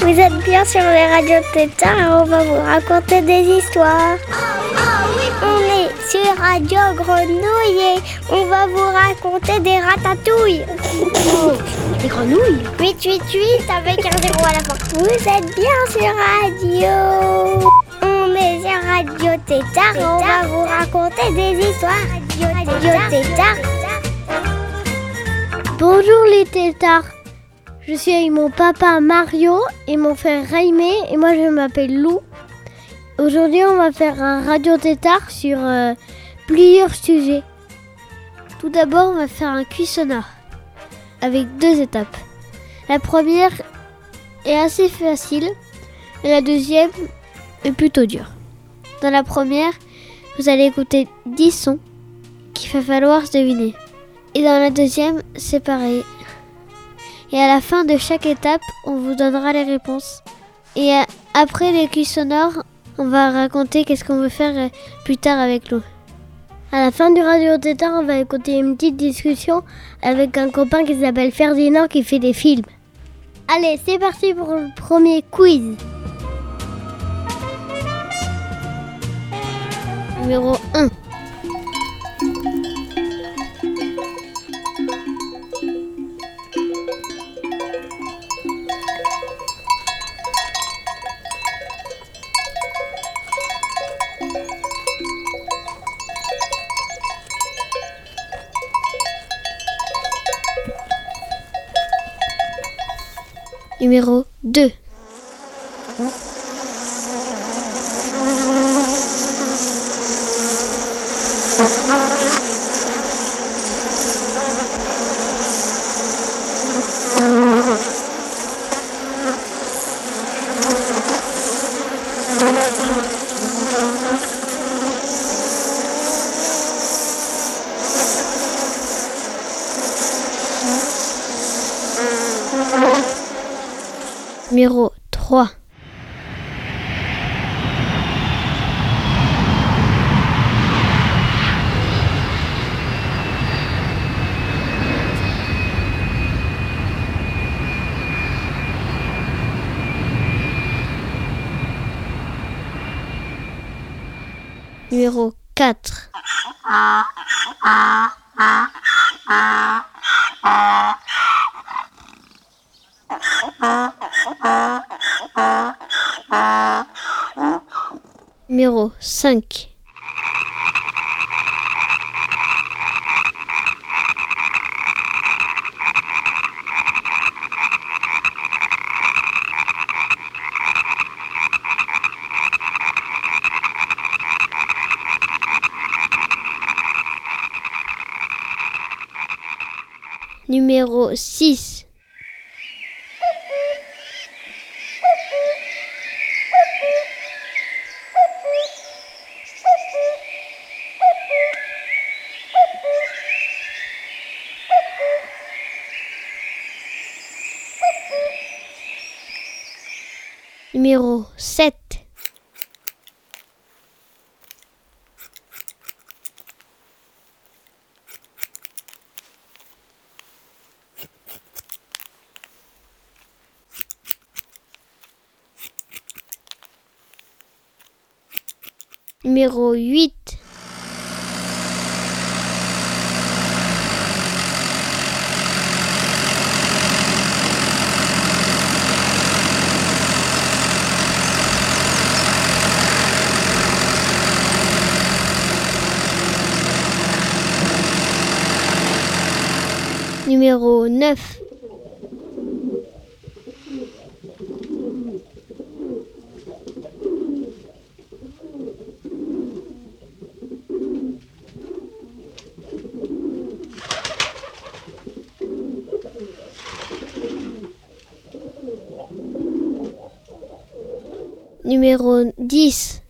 Vous êtes bien sur les radios Tétard et on va vous raconter des histoires. On est sur Radio Grenouille et on va vous raconter des ratatouilles. Des grenouilles 888 avec un zéro à la fin. Vous êtes bien sur Radio. Radio Tétard on va vous raconter des histoires. Radio Tétard. Bonjour les tétards. Je suis avec mon papa Mario et mon frère Raimé et moi je m'appelle Lou. Aujourd'hui on va faire un radio tétard sur euh, plusieurs sujets. Tout d'abord on va faire un quiz sonore avec deux étapes. La première est assez facile et la deuxième est plutôt dure. Dans la première, vous allez écouter 10 sons qu'il va falloir se deviner. Et dans la deuxième, c'est pareil. Et à la fin de chaque étape, on vous donnera les réponses. Et après les quiz sonores, on va raconter qu'est-ce qu'on veut faire euh, plus tard avec nous. À la fin du Radio Tétard, on va écouter une petite discussion avec un copain qui s'appelle Ferdinand qui fait des films. Allez, c'est parti pour le premier quiz. Numéro 1. Numéro 2. Numéro 3. Numéro 4. Numéro 5. Numéro 6. Numéro 7. Numéro 8. Numéro 9. Numéro 10.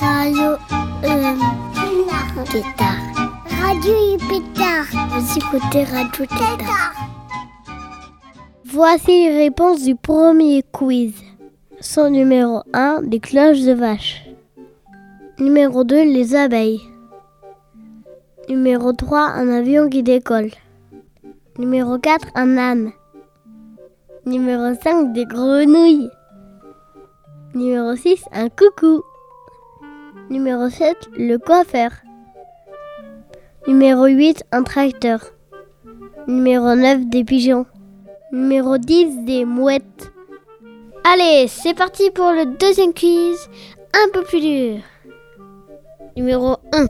Radio euh, Tétard. Radio Pétard. Vous écoutez Radio Tétard. Voici les réponses du premier quiz. Son numéro 1, des cloches de vache. Numéro 2, les abeilles. Numéro 3, un avion qui décolle. Numéro 4, un âne. Numéro 5, des grenouilles. Numéro 6, un coucou. Numéro 7, le coiffeur. Numéro 8, un tracteur. Numéro 9, des pigeons. Numéro 10, des mouettes. Allez, c'est parti pour le deuxième quiz, un peu plus dur. Numéro 1.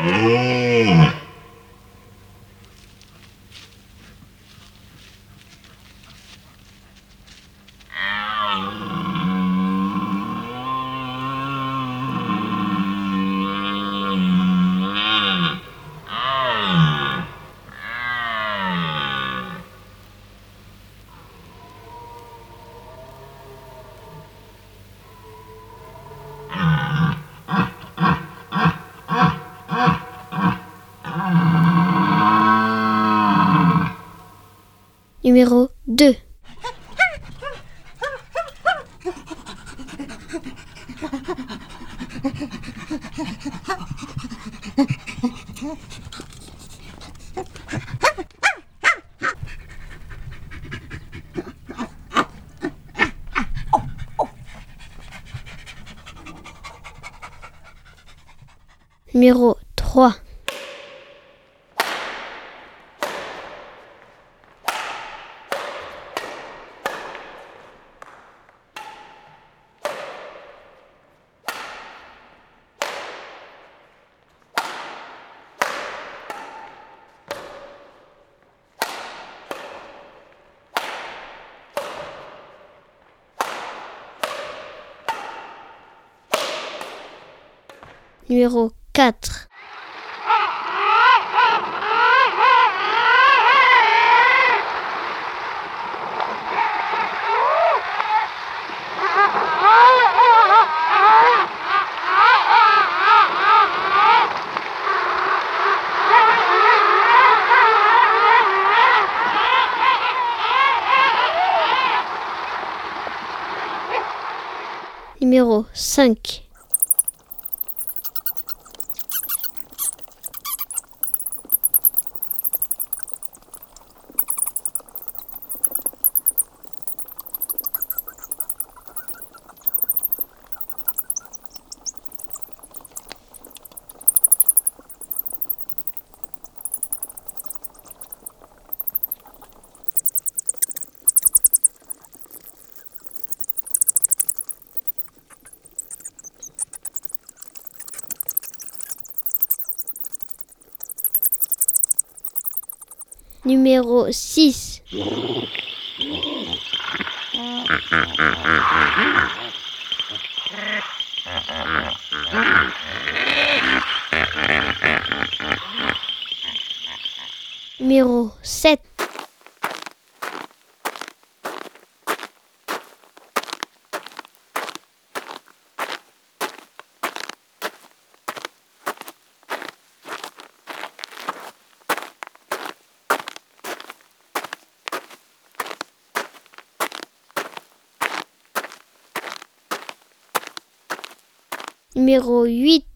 Mm. Numéro 2. Numéro 3. Numéro 4. Numéro 5. Numéro 6. Numéro 7. Numéro 8.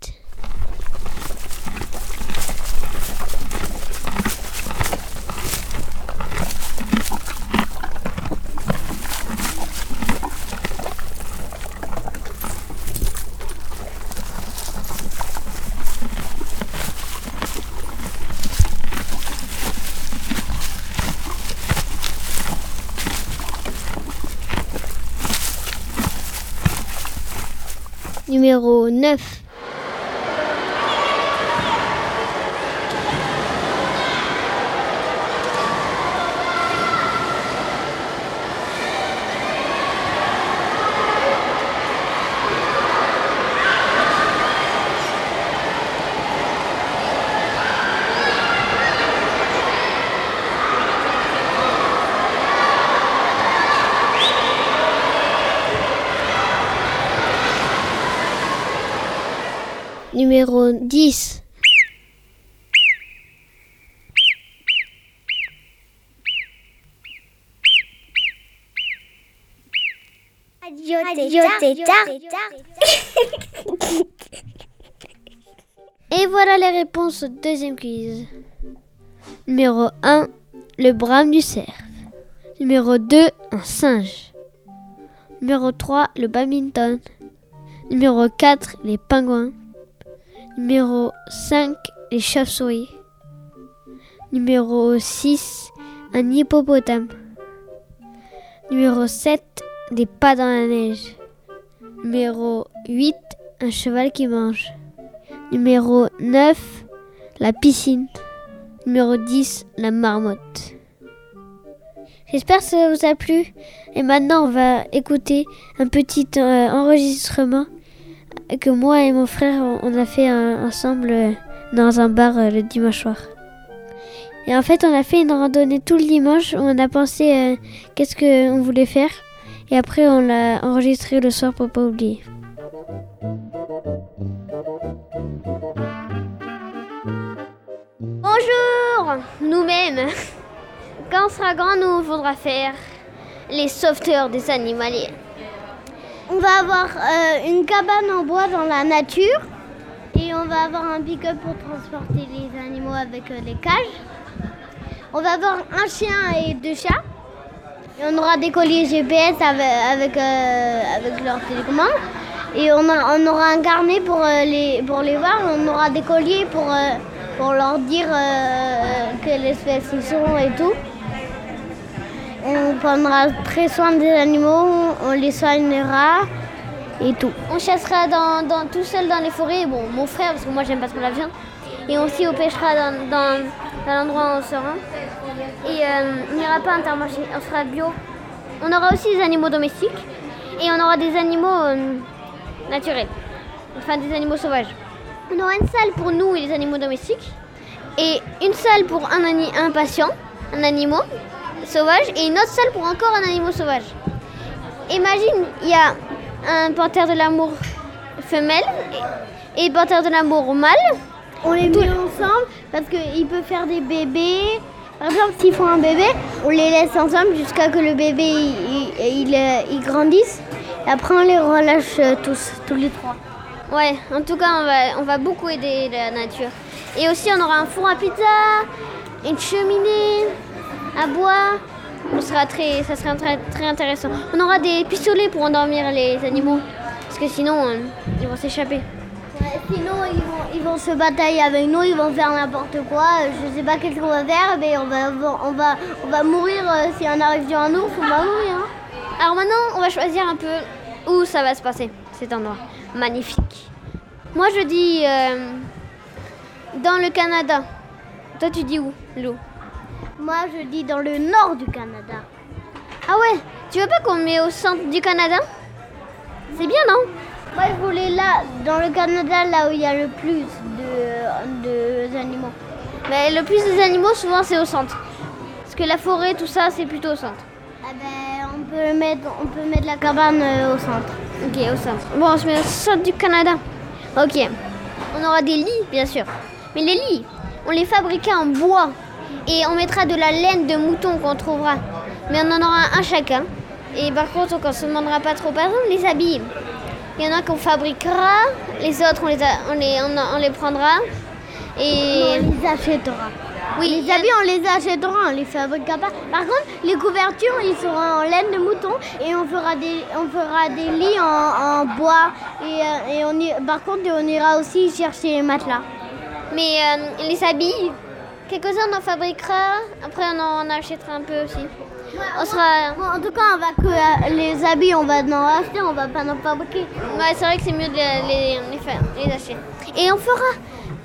Numéro 9. numéro 10. Et voilà les réponses au deuxième quiz. Numéro 1, le brame du cerf. Numéro 2, un singe. Numéro 3, le badminton. Numéro 4, les pingouins. Numéro 5, les chauves-souris. Numéro 6, un hippopotame. Numéro 7, des pas dans la neige. Numéro 8, un cheval qui mange. Numéro 9, la piscine. Numéro 10, la marmotte. J'espère que ça vous a plu. Et maintenant, on va écouter un petit euh, enregistrement que moi et mon frère, on a fait euh, ensemble euh, dans un bar le dimanche soir. Et en fait, on a fait une randonnée tout le dimanche. On a pensé qu'est-ce qu'on voulait faire. Et après, on l'a enregistré le soir pour pas oublier. Bonjour Nous-mêmes Quand on sera grand, nous faudra faire les sauveteurs des animaliers. On va avoir euh, une cabane en bois dans la nature et on va avoir un pick-up pour transporter les animaux avec euh, les cages. On va avoir un chien et deux chats. Et on aura des colliers GPS avec, euh, avec, leur télécommande. Et on, aura un carnet pour, les, pour voir. On aura des colliers pour pour leur dire quelle espèce ils sont et tout. On prendra très soin des animaux, on les soignera et tout. On chassera tout seul dans les forêts, bon mon frère parce que moi j'aime pas trop la viande. Et aussi on pêchera dans, l'endroit où on sera. Et euh, on n'ira pas intermarché, on sera bio. On aura aussi des animaux domestiques et on aura des animaux euh, naturels, enfin des animaux sauvages. On aura une salle pour nous et les animaux domestiques et une salle pour un, un patient, un animal sauvage et une autre salle pour encore un animal sauvage. Imagine, il y a un panthère de l'amour femelle et, et panthère de l'amour mâle. On les met ensemble parce qu'il peut faire des bébés. Par exemple, s'ils font un bébé, on les laisse ensemble jusqu'à que le bébé il, il, grandisse. Et après, on les relâche tous, tous les trois. Ouais, en tout cas, on va, on va beaucoup aider la nature. Et aussi, on aura un four à pizza, une cheminée à bois. sera très, ça sera très, très intéressant. On aura des pistolets pour endormir les animaux. Parce que sinon, euh, ils vont s'échapper. sinon, ils vont, ils vont se batailler avec nous, ils vont faire n'importe quoi. Je sais pas qu'est-ce qu'on va faire, mais on va, on va, on va mourir euh, si on arrive sur un ours, on va mourir. Hein. Alors maintenant, on va choisir un peu où ça va se passer, cet endroit magnifique. Moi, je dis euh, dans le Canada. Toi, tu dis où, Lou? Moi, je dis dans le nord du Canada. Ah ouais Tu veux pas qu'on met au centre du Canada? C'est bien, non? Moi, je voulais là, dans le Canada, là où il y a le plus de, de animaux. Mais le plus des animaux, souvent, c'est au centre. Parce que la forêt, tout ça, c'est plutôt au centre. Ah ben, on peut mettre, on peut mettre la cabane euh, au centre. Ok, au centre. Bon, on se met au centre du Canada. Ok. On aura des lits, bien sûr. Mais les lits, on les fabriquera en bois. Et on mettra de la laine de mouton qu'on trouvera. Mais on en aura un chacun. Et par contre, on ne se demandera pas trop. Par exemple, les habits. Il y en a qu'on fabriquera. Les autres, on les, on les, on, les prendra. Et on les achètera. Oui, les habits, on les achètera, on les fabriquera pas. Par contre, les couvertures, ils seront en laine de mouton et on fera des, on fera des lits en, bois. Et, euh, et on y, par contre, on ira aussi chercher les matelas. Mais euh, les habits, quelques-uns on en fabriquera, après on en, achètera un peu aussi. on sera... en tout cas, on va que euh, les habits, on va en acheter, on va pas en fabriquer. Ouais, c'est vrai que c'est mieux de les, les, faire, les acheter. Et on fera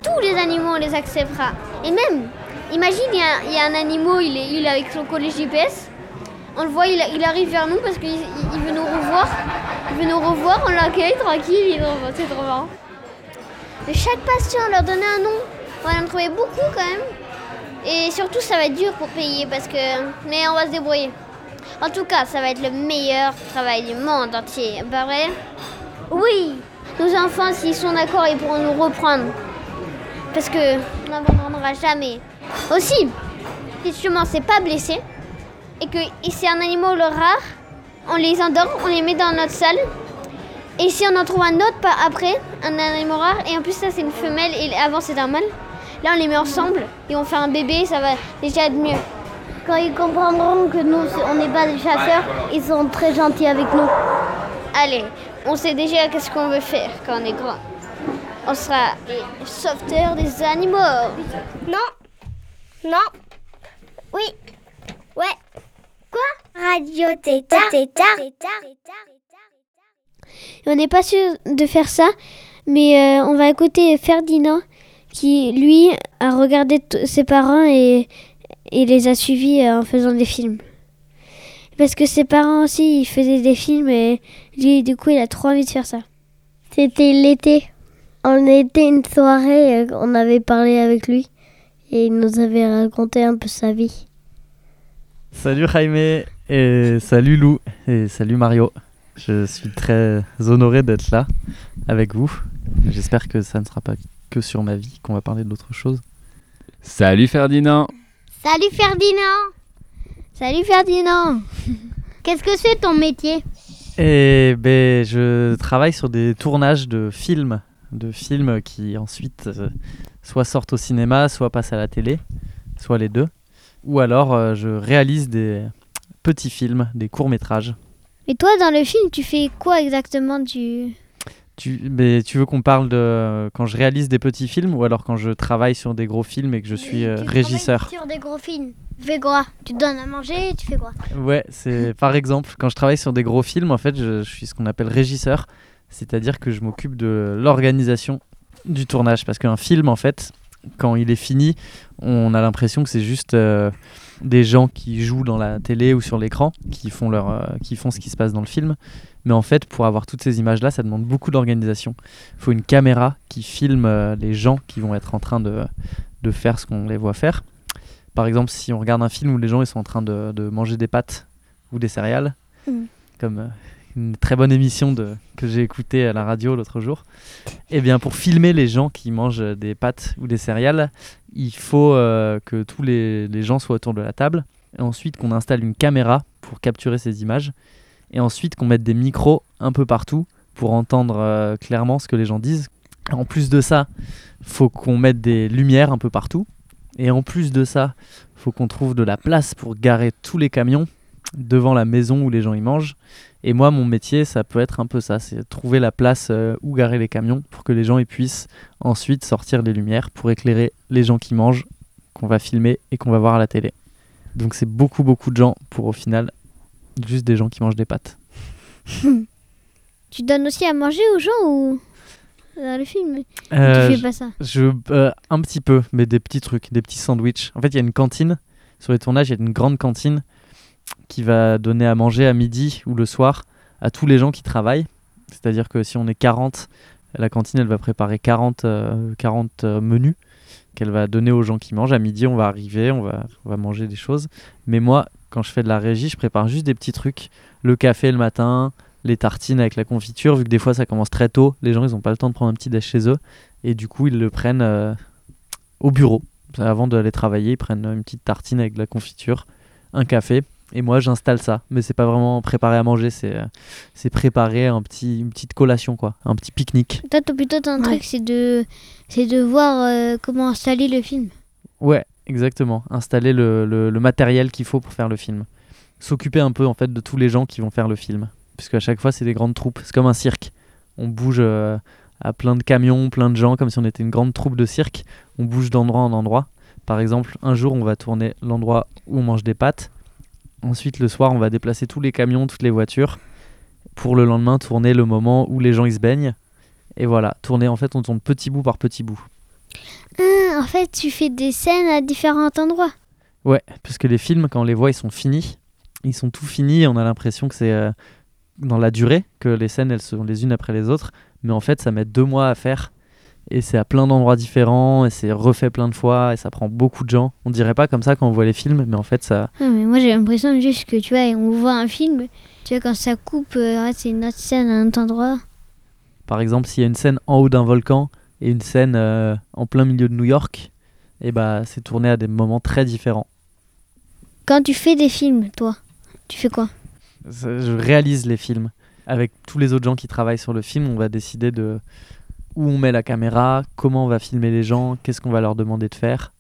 tous les animaux, on les acceptera. Et même, imagine, il y, a un animal, il est, il est avec son collier GPS. On le voit, il, il arrive vers nous parce qu'il veut nous revoir. Il veut nous revoir, on l'accueille tranquille, c'est trop marrant chaque patient, leur donner un nom. On va en trouver beaucoup quand même. Et surtout, ça va être dur pour payer parce que. Mais on va se débrouiller. En tout cas, ça va être le meilleur travail du monde entier. Pas vrai? Oui Nos enfants, s'ils sont d'accord, ils pourront nous reprendre. Parce que on n'abandonnera jamais. Aussi, si justement c'est pas blessé et que c'est un animal rare, on les endort, on les met dans notre salle. Et si on en trouve un autre après, un animal rare, et en plus ça c'est une femelle et avant c'est un mâle, là on les met ensemble et on fait un bébé, ça va déjà être mieux. Quand ils comprendront que nous on n'est pas des chasseurs, ils sont très gentils avec nous. Allez, on sait déjà qu'est-ce qu'on veut faire quand on est grand. On sera les sauveteurs des animaux. Non. Non. Oui. Ouais. Quoi? Radio Tétard. On n'est pas sûr de faire ça, mais euh, on va écouter Ferdinand qui, lui, a regardé ses parents et, et les a suivis euh, en faisant des films. Parce que ses parents aussi, ils faisaient des films et lui, du coup, il a trop envie de faire ça. C'était l'été. On était une soirée, euh, on avait parlé avec lui et il nous avait raconté un peu sa vie. Salut Jaime et salut Lou et salut Mario. Je suis très honoré d'être là avec vous. J'espère que ça ne sera pas que sur ma vie, qu'on va parler d'autre chose. Salut Ferdinand Salut Ferdinand Salut Ferdinand Qu'est-ce que c'est ton métier? Eh ben, je travaille sur des tournages de films, de films qui ensuite euh, soit sortent au cinéma, soit passent à la télé, soit les deux. Ou alors euh, je réalise des petits films, des courts-métrages. Et toi, dans le film, tu fais quoi exactement? Tu... Tu, mais tu veux qu'on parle de quand je réalise des petits films ou alors quand je travaille sur des gros films et que je suis euh, tu régisseur? Sur des gros films. Tu fais quoi? Tu te donnes à manger? Tu fais quoi? Ouais, c'est par exemple quand je travaille sur des gros films, en fait, je, je suis ce qu'on appelle régisseur, c'est-à-dire que je m'occupe de l'organisation du tournage. Parce qu'un film, en fait, quand il est fini, on a l'impression que c'est juste euh, des gens qui jouent dans la télé ou sur l'écran, qui font leur, euh, qui font ce qui se passe dans le film. Mais en fait, pour avoir toutes ces images-là, ça demande beaucoup d'organisation. Il faut une caméra qui filme euh, les gens qui vont être en train de, de faire ce qu'on les voit faire. Par exemple, si on regarde un film où les gens ils sont en train de, de manger des pâtes ou des céréales, Mm. comme euh, une très bonne émission de, que j'ai écoutée à la radio l'autre jour, eh bien pour filmer les gens qui mangent des pâtes ou des céréales, il faut euh, que tous les, les gens soient autour de la table, et ensuite qu'on installe une caméra pour capturer ces images, et ensuite qu'on mette des micros un peu partout pour entendre euh, clairement ce que les gens disent. En plus de ça, faut qu'on mette des lumières un peu partout. Et en plus de ça, faut qu'on trouve de la place pour garer tous les camions devant la maison où les gens y mangent. Et moi, mon métier, ça peut être un peu ça, c'est trouver la place euh, où garer les camions pour que les gens y puissent ensuite sortir les lumières pour éclairer les gens qui mangent, qu'on va filmer et qu'on va voir à la télé. Donc c'est beaucoup beaucoup de gens pour au final juste des gens qui mangent des pâtes. Tu donnes aussi à manger aux gens ou dans le film Euh, Tu fais pas ça? Je, euh, un petit peu, mais des petits trucs, des petits sandwichs. En fait, il y a une cantine. Sur les tournages, il y a une grande cantine qui va donner à manger à midi ou le soir à tous les gens qui travaillent. C'est-à-dire que si on est 40, la cantine, elle va préparer 40, euh, 40 euh, menus qu'elle va donner aux gens qui mangent. À midi, on va arriver, on va, va manger des choses. Mais moi, quand je fais de la régie, je prépare juste des petits trucs. Le café le matin, les tartines avec la confiture, vu que des fois ça commence très tôt, les gens ils n'ont pas le temps de prendre un petit déj chez eux, et du coup ils le prennent euh, au bureau. Avant d'aller travailler, ils prennent une petite tartine avec de la confiture, un café, et moi j'installe ça. Mais c'est pas vraiment préparé à manger, c'est euh, c'est préparer un petit, une petite collation, quoi, un petit pique-nique. Toi, plutôt ton Ouais. truc, c'est de, c'est de voir euh, comment installer le film. Ouais, exactement. Installer le, le- le matériel qu'il faut pour faire le film. S'occuper un peu en fait de tous les gens qui vont faire le film. Puisque à chaque fois c'est des grandes troupes. C'est comme un cirque. On bouge euh, à plein de camions, plein de gens, comme si on était une grande troupe de cirque. On bouge d'endroit en endroit. Par exemple, un jour on va tourner l'endroit où on mange des pâtes. Ensuite le soir on va déplacer tous les camions, toutes les voitures. Pour le lendemain tourner le moment où les gens ils se baignent. Et voilà, tourner en fait on tourne petit bout par petit bout. Ah, en fait, tu fais des scènes à différents endroits. Ouais, parce que les films, quand on les voit, ils sont finis. Ils sont tout finis on a l'impression que c'est euh, dans la durée, que les scènes, elles sont les unes après les autres. Mais en fait, ça met deux mois à faire. Et c'est à plein d'endroits différents, et c'est refait plein de fois, et ça prend beaucoup de gens. On dirait pas comme ça quand on voit les films, mais en fait, ça. Non, mais moi j'ai l'impression juste que tu vois, on voit un film, tu vois, quand ça coupe, euh, c'est une autre scène à un autre endroit. Par exemple, s'il y a une scène en haut d'un volcan et une scène euh, en plein milieu de New York, et bah, c'est tourné à des moments très différents. Quand tu fais des films, toi, tu fais quoi? Je réalise les films. Avec tous les autres gens qui travaillent sur le film, on va décider de où on met la caméra, comment on va filmer les gens, qu'est-ce qu'on va leur demander de faire.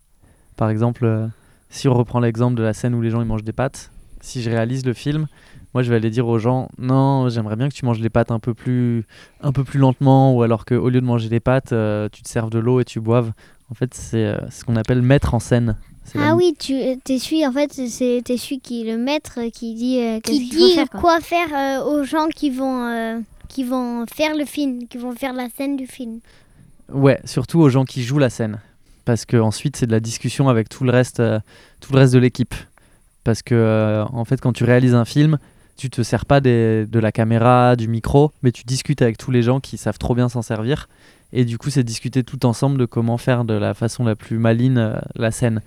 Par exemple, euh, si on reprend l'exemple de la scène où les gens ils mangent des pâtes, si je réalise le film, moi je vais aller dire aux gens non, j'aimerais bien que tu manges les pâtes un peu plus un peu plus lentement ou alors qu'au lieu de manger les pâtes, euh, tu te serves de l'eau et tu boives. En fait, c'est euh, ce qu'on appelle mettre en scène. Ah oui, tu es celui, en fait, c'est celui qui est le maître qui dit euh, Qui faut faire. quoi. quoi faire euh, aux gens qui vont, euh, qui vont faire le film, qui vont faire la scène du film. Ouais, surtout aux gens qui jouent la scène. Parce que ensuite c'est de la discussion avec tout le reste, euh, tout le reste de l'équipe. Parce que euh, en fait, quand tu réalises un film, tu te sers pas de la caméra, du micro, mais tu discutes avec tous les gens qui savent trop bien s'en servir. Et du coup, c'est discuter tout ensemble de comment faire de la façon la plus maligne euh, la scène.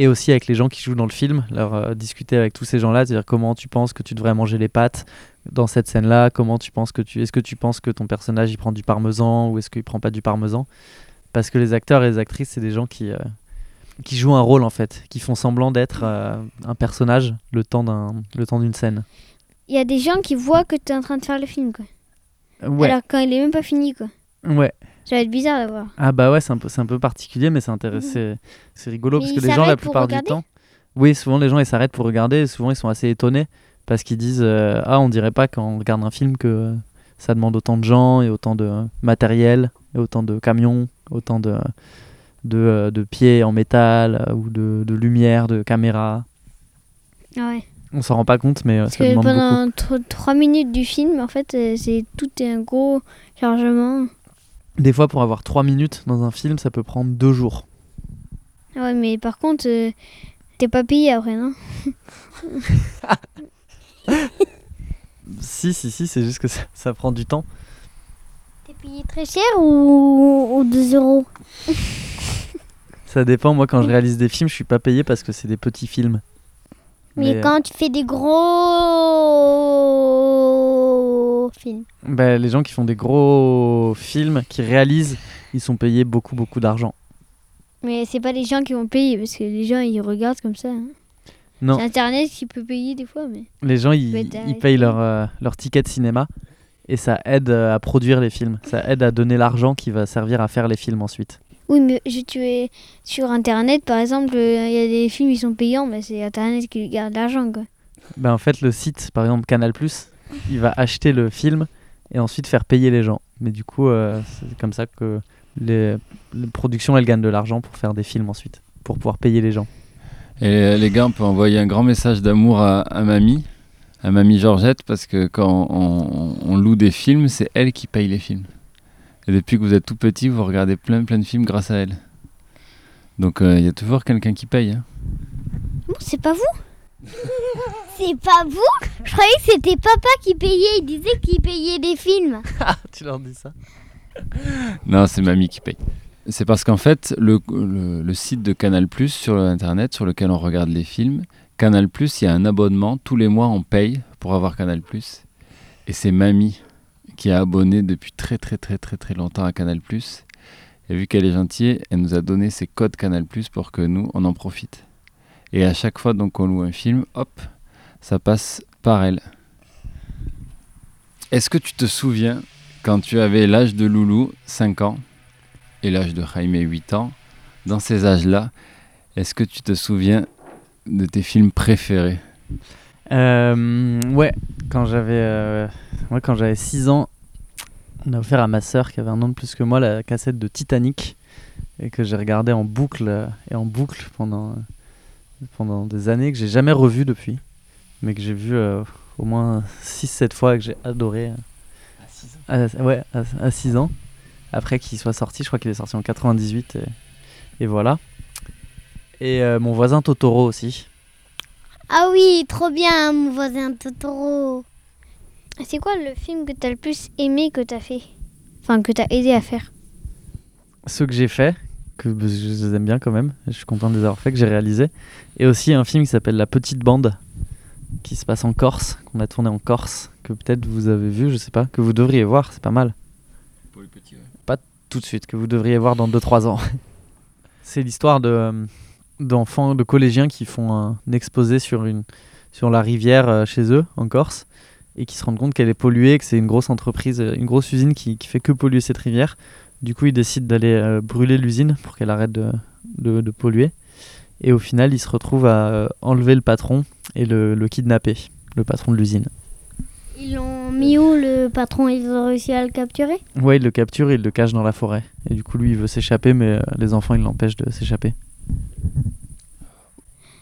Et aussi avec les gens qui jouent dans le film, leur euh, discuter avec tous ces gens-là, c'est-à-dire comment tu penses que tu devrais manger les pâtes dans cette scène-là, comment tu penses que tu, est-ce que tu penses que ton personnage il prend du parmesan ou est-ce qu'il prend pas du parmesan? Parce que les acteurs et les actrices, c'est des gens qui, euh, qui jouent un rôle en fait, qui font semblant d'être euh, un personnage le temps d'un le temps d'une scène. Il y a des gens qui voient que tu es en train de faire le film, quoi. Ouais, Alors quand il est même pas fini, quoi. ouais. Ça va être bizarre à voir. Ah bah ouais, c'est un peu, c'est un peu particulier, mais c'est intéressant, c'est- c'est rigolo Mais parce que les gens la plupart du temps, oui, souvent les gens ils s'arrêtent pour regarder, et souvent ils sont assez étonnés parce qu'ils disent euh, ah on dirait pas quand on regarde un film que euh, ça demande autant de gens et autant de matériel et autant de camions, autant de de, euh, de pieds en métal euh, ou de, de lumière, de caméra. Ah ouais. On s'en rend pas compte, mais Parce ça que demande beaucoup. pendant 3 minutes du film, en fait, c'est tout est un gros chargement. Des fois, pour avoir 3 minutes dans un film, ça peut prendre 2 jours. Ouais, mais par contre, euh, t'es pas payé après, non Si, si, si, c'est juste que ça, ça prend du temps. T'es payé très cher ou, ou 2 euros Ça dépend. Moi, quand je réalise des films, je suis pas payé parce que c'est des petits films. Mais, Mais, quand tu fais des gros films. bah, les gens qui font des gros films, qui réalisent, ils sont payés beaucoup, beaucoup d'argent. Mais c'est pas les gens qui vont payer, parce que les gens, ils regardent comme ça. hein. Non. C'est Internet qui peut payer des fois, mais... Les gens, ils, payent leur, euh, leur ticket de cinéma et ça aide euh, à produire les films. Ça aide à donner l'argent qui va servir à faire les films ensuite. Oui, mais je, tu es sur Internet, par exemple, euh, il y a des films, ils sont payants, mais c'est Internet qui garde l'argent, quoi. Ben, en fait, le site, par exemple Canal+, il va acheter le film et ensuite faire payer les gens. Mais du coup, euh, c'est comme ça que les, les productions, elles gagnent de l'argent pour faire des films ensuite, pour pouvoir payer les gens. Et euh, les gars, on peut envoyer un grand message d'amour à, à mamie, à mamie Georgette, parce que quand on, on loue des films, c'est elle qui paye les films. Et depuis que vous êtes tout petit, vous regardez plein plein de films grâce à elle. Donc euh, il y a toujours quelqu'un qui paye. hein. Non, c'est pas vous C'est pas vous Je croyais que c'était papa qui payait. Il disait qu'il payait des films. tu leur dis ça Non, c'est mamie qui paye. C'est parce qu'en fait, le, le- le site de Canal Plus sur Internet, sur lequel on regarde les films, Canal Plus, il y a un abonnement. Tous les mois, on paye pour avoir Canal Plus. Et c'est mamie qui est abonnée depuis très très très très très longtemps à Canal Plus. Et vu qu'elle est gentille, elle nous a donné ses codes Canal Plus pour que nous, on en profite. Et à chaque fois donc qu'on loue un film, hop, ça passe par elle. Est-ce que tu te souviens quand tu avais l'âge de Loulou, 5 ans, et l'âge de Jaime, 8 ans, dans ces âges-là, est-ce que tu te souviens de tes films préférés? Euh, ouais, quand j'avais euh, quand j'avais 6 ans, on a offert à ma sœur qui avait un an de plus que moi la cassette de Titanic et que j'ai regardé en boucle euh, et en boucle pendant pendant des années que j'ai jamais revu depuis, mais que j'ai vu euh, au moins 6-7 fois et que j'ai adoré. À 6 ans Ouais, à 6 ans. Après qu'il soit sorti, je crois qu'il est sorti en 98 et, et voilà. Et euh, mon voisin Totoro aussi. Ah oui, trop bien, mon voisin Totoro. C'est quoi le film que t'as le plus aimé que t'as fait? Enfin, que t'as aidé à faire? Ceux que j'ai fait, que je les aime bien quand même, je suis content de les avoir fait, que j'ai réalisé. Et aussi un film qui s'appelle La Petite Bande, qui se passe en Corse, qu'on a tourné en Corse, que peut-être vous avez vu, je sais pas, que vous devriez voir, c'est pas mal. Pas tout de suite, que vous devriez voir dans 2-3 ans. c'est l'histoire de, euh, d'enfants, de collégiens qui font un exposé sur une, sur la rivière euh, chez eux en Corse et qui se rendent compte qu'elle est polluée, que c'est une grosse entreprise, euh, une grosse usine qui, qui fait que polluer cette rivière. Du coup, ils décident d'aller euh, brûler l'usine pour qu'elle arrête de, de- de polluer. Et au final, ils se retrouvent à enlever le patron et le, le kidnapper, le patron de l'usine. Ils l'ont mis où le patron? Ils ont réussi à le capturer? Ouais, il le capture et il le cache dans la forêt. Et du coup, lui, il veut s'échapper, mais euh, les enfants, ils l'empêchent de s'échapper.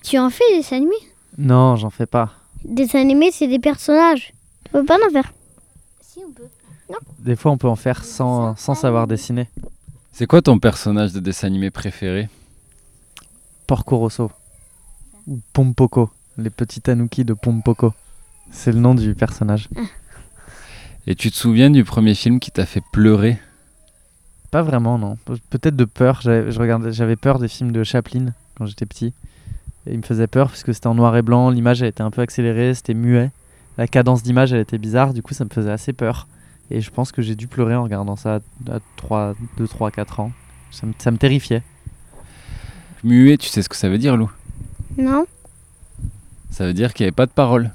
Tu en fais des dessins animés? Non, j'en fais pas. Des dessins animés, c'est des personnages. Tu peux pas en faire? Si, on peut. Des fois, on peut en faire sans, sans savoir dessiner. C'est quoi ton personnage de dessin animé préféré? Porco Rosso. Ou Pompoko. Les petits tanuki de Pompoko. C'est le nom du personnage. Et tu te souviens du premier film qui t'a fait pleurer? Pas vraiment, non. Pe- Peut-être de peur. J'avais je regardais- j'avais peur des films de Chaplin quand j'étais petit. Et il me faisait peur parce que c'était en noir et blanc. L'image, elle était un peu accélérée. C'était muet. La cadence d'image, elle était bizarre. Du coup, ça me faisait assez peur. Et je pense que j'ai dû pleurer en regardant ça à 3, 2, 3, 4 ans. Ça me, ça me terrifiait. Muet, tu sais ce que ça veut dire, Lou? Non Ça veut dire qu'il n'y avait pas de parole.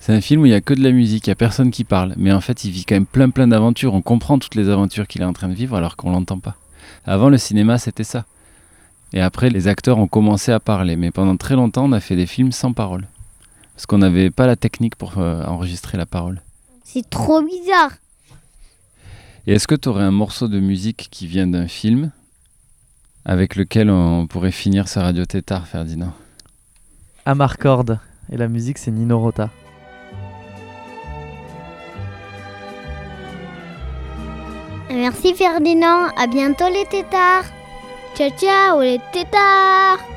C'est un film où il n'y a que de la musique, il n'y a personne qui parle. Mais en fait, il vit quand même plein plein d'aventures. On comprend toutes les aventures qu'il est en train de vivre alors qu'on l'entend pas. Avant, le cinéma, c'était ça. Et après, les acteurs ont commencé à parler. Mais pendant très longtemps, on a fait des films sans parole. Parce qu'on n'avait pas la technique pour euh, enregistrer la parole. C'est trop bizarre. Et est-ce que tu aurais un morceau de musique qui vient d'un film avec lequel on pourrait finir ce radio tétard, Ferdinand? Amarcord. Et la musique, c'est Nino Rota. Merci Ferdinand, à bientôt les tétards. Ciao ciao les tétards.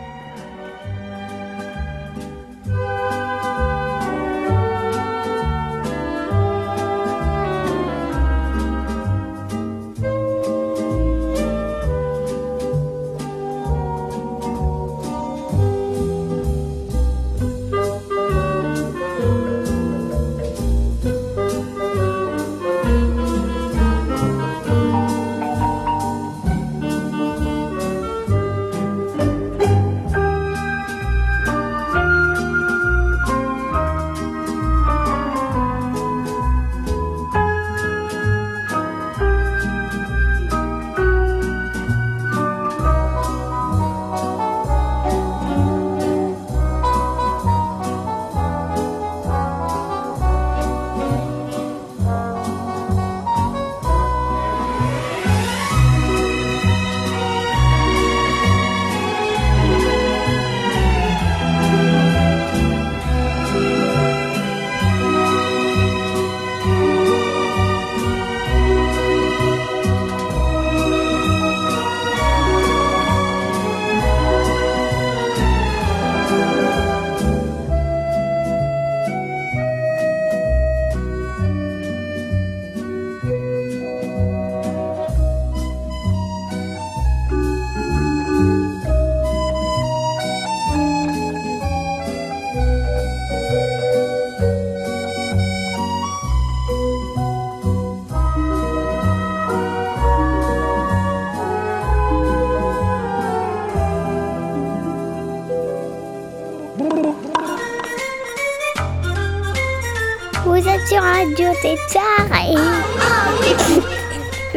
Radio Tétard et...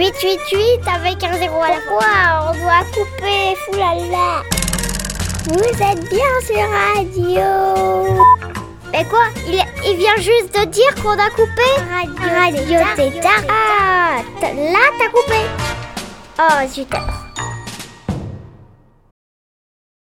888 avec un zéro à la fois, on doit couper, foulala. Vous êtes bien sur Radio. Mais quoi? Il, il vient juste de dire qu'on a coupé Radio Tétard. Ah, t- là t'as coupé. Oh alors.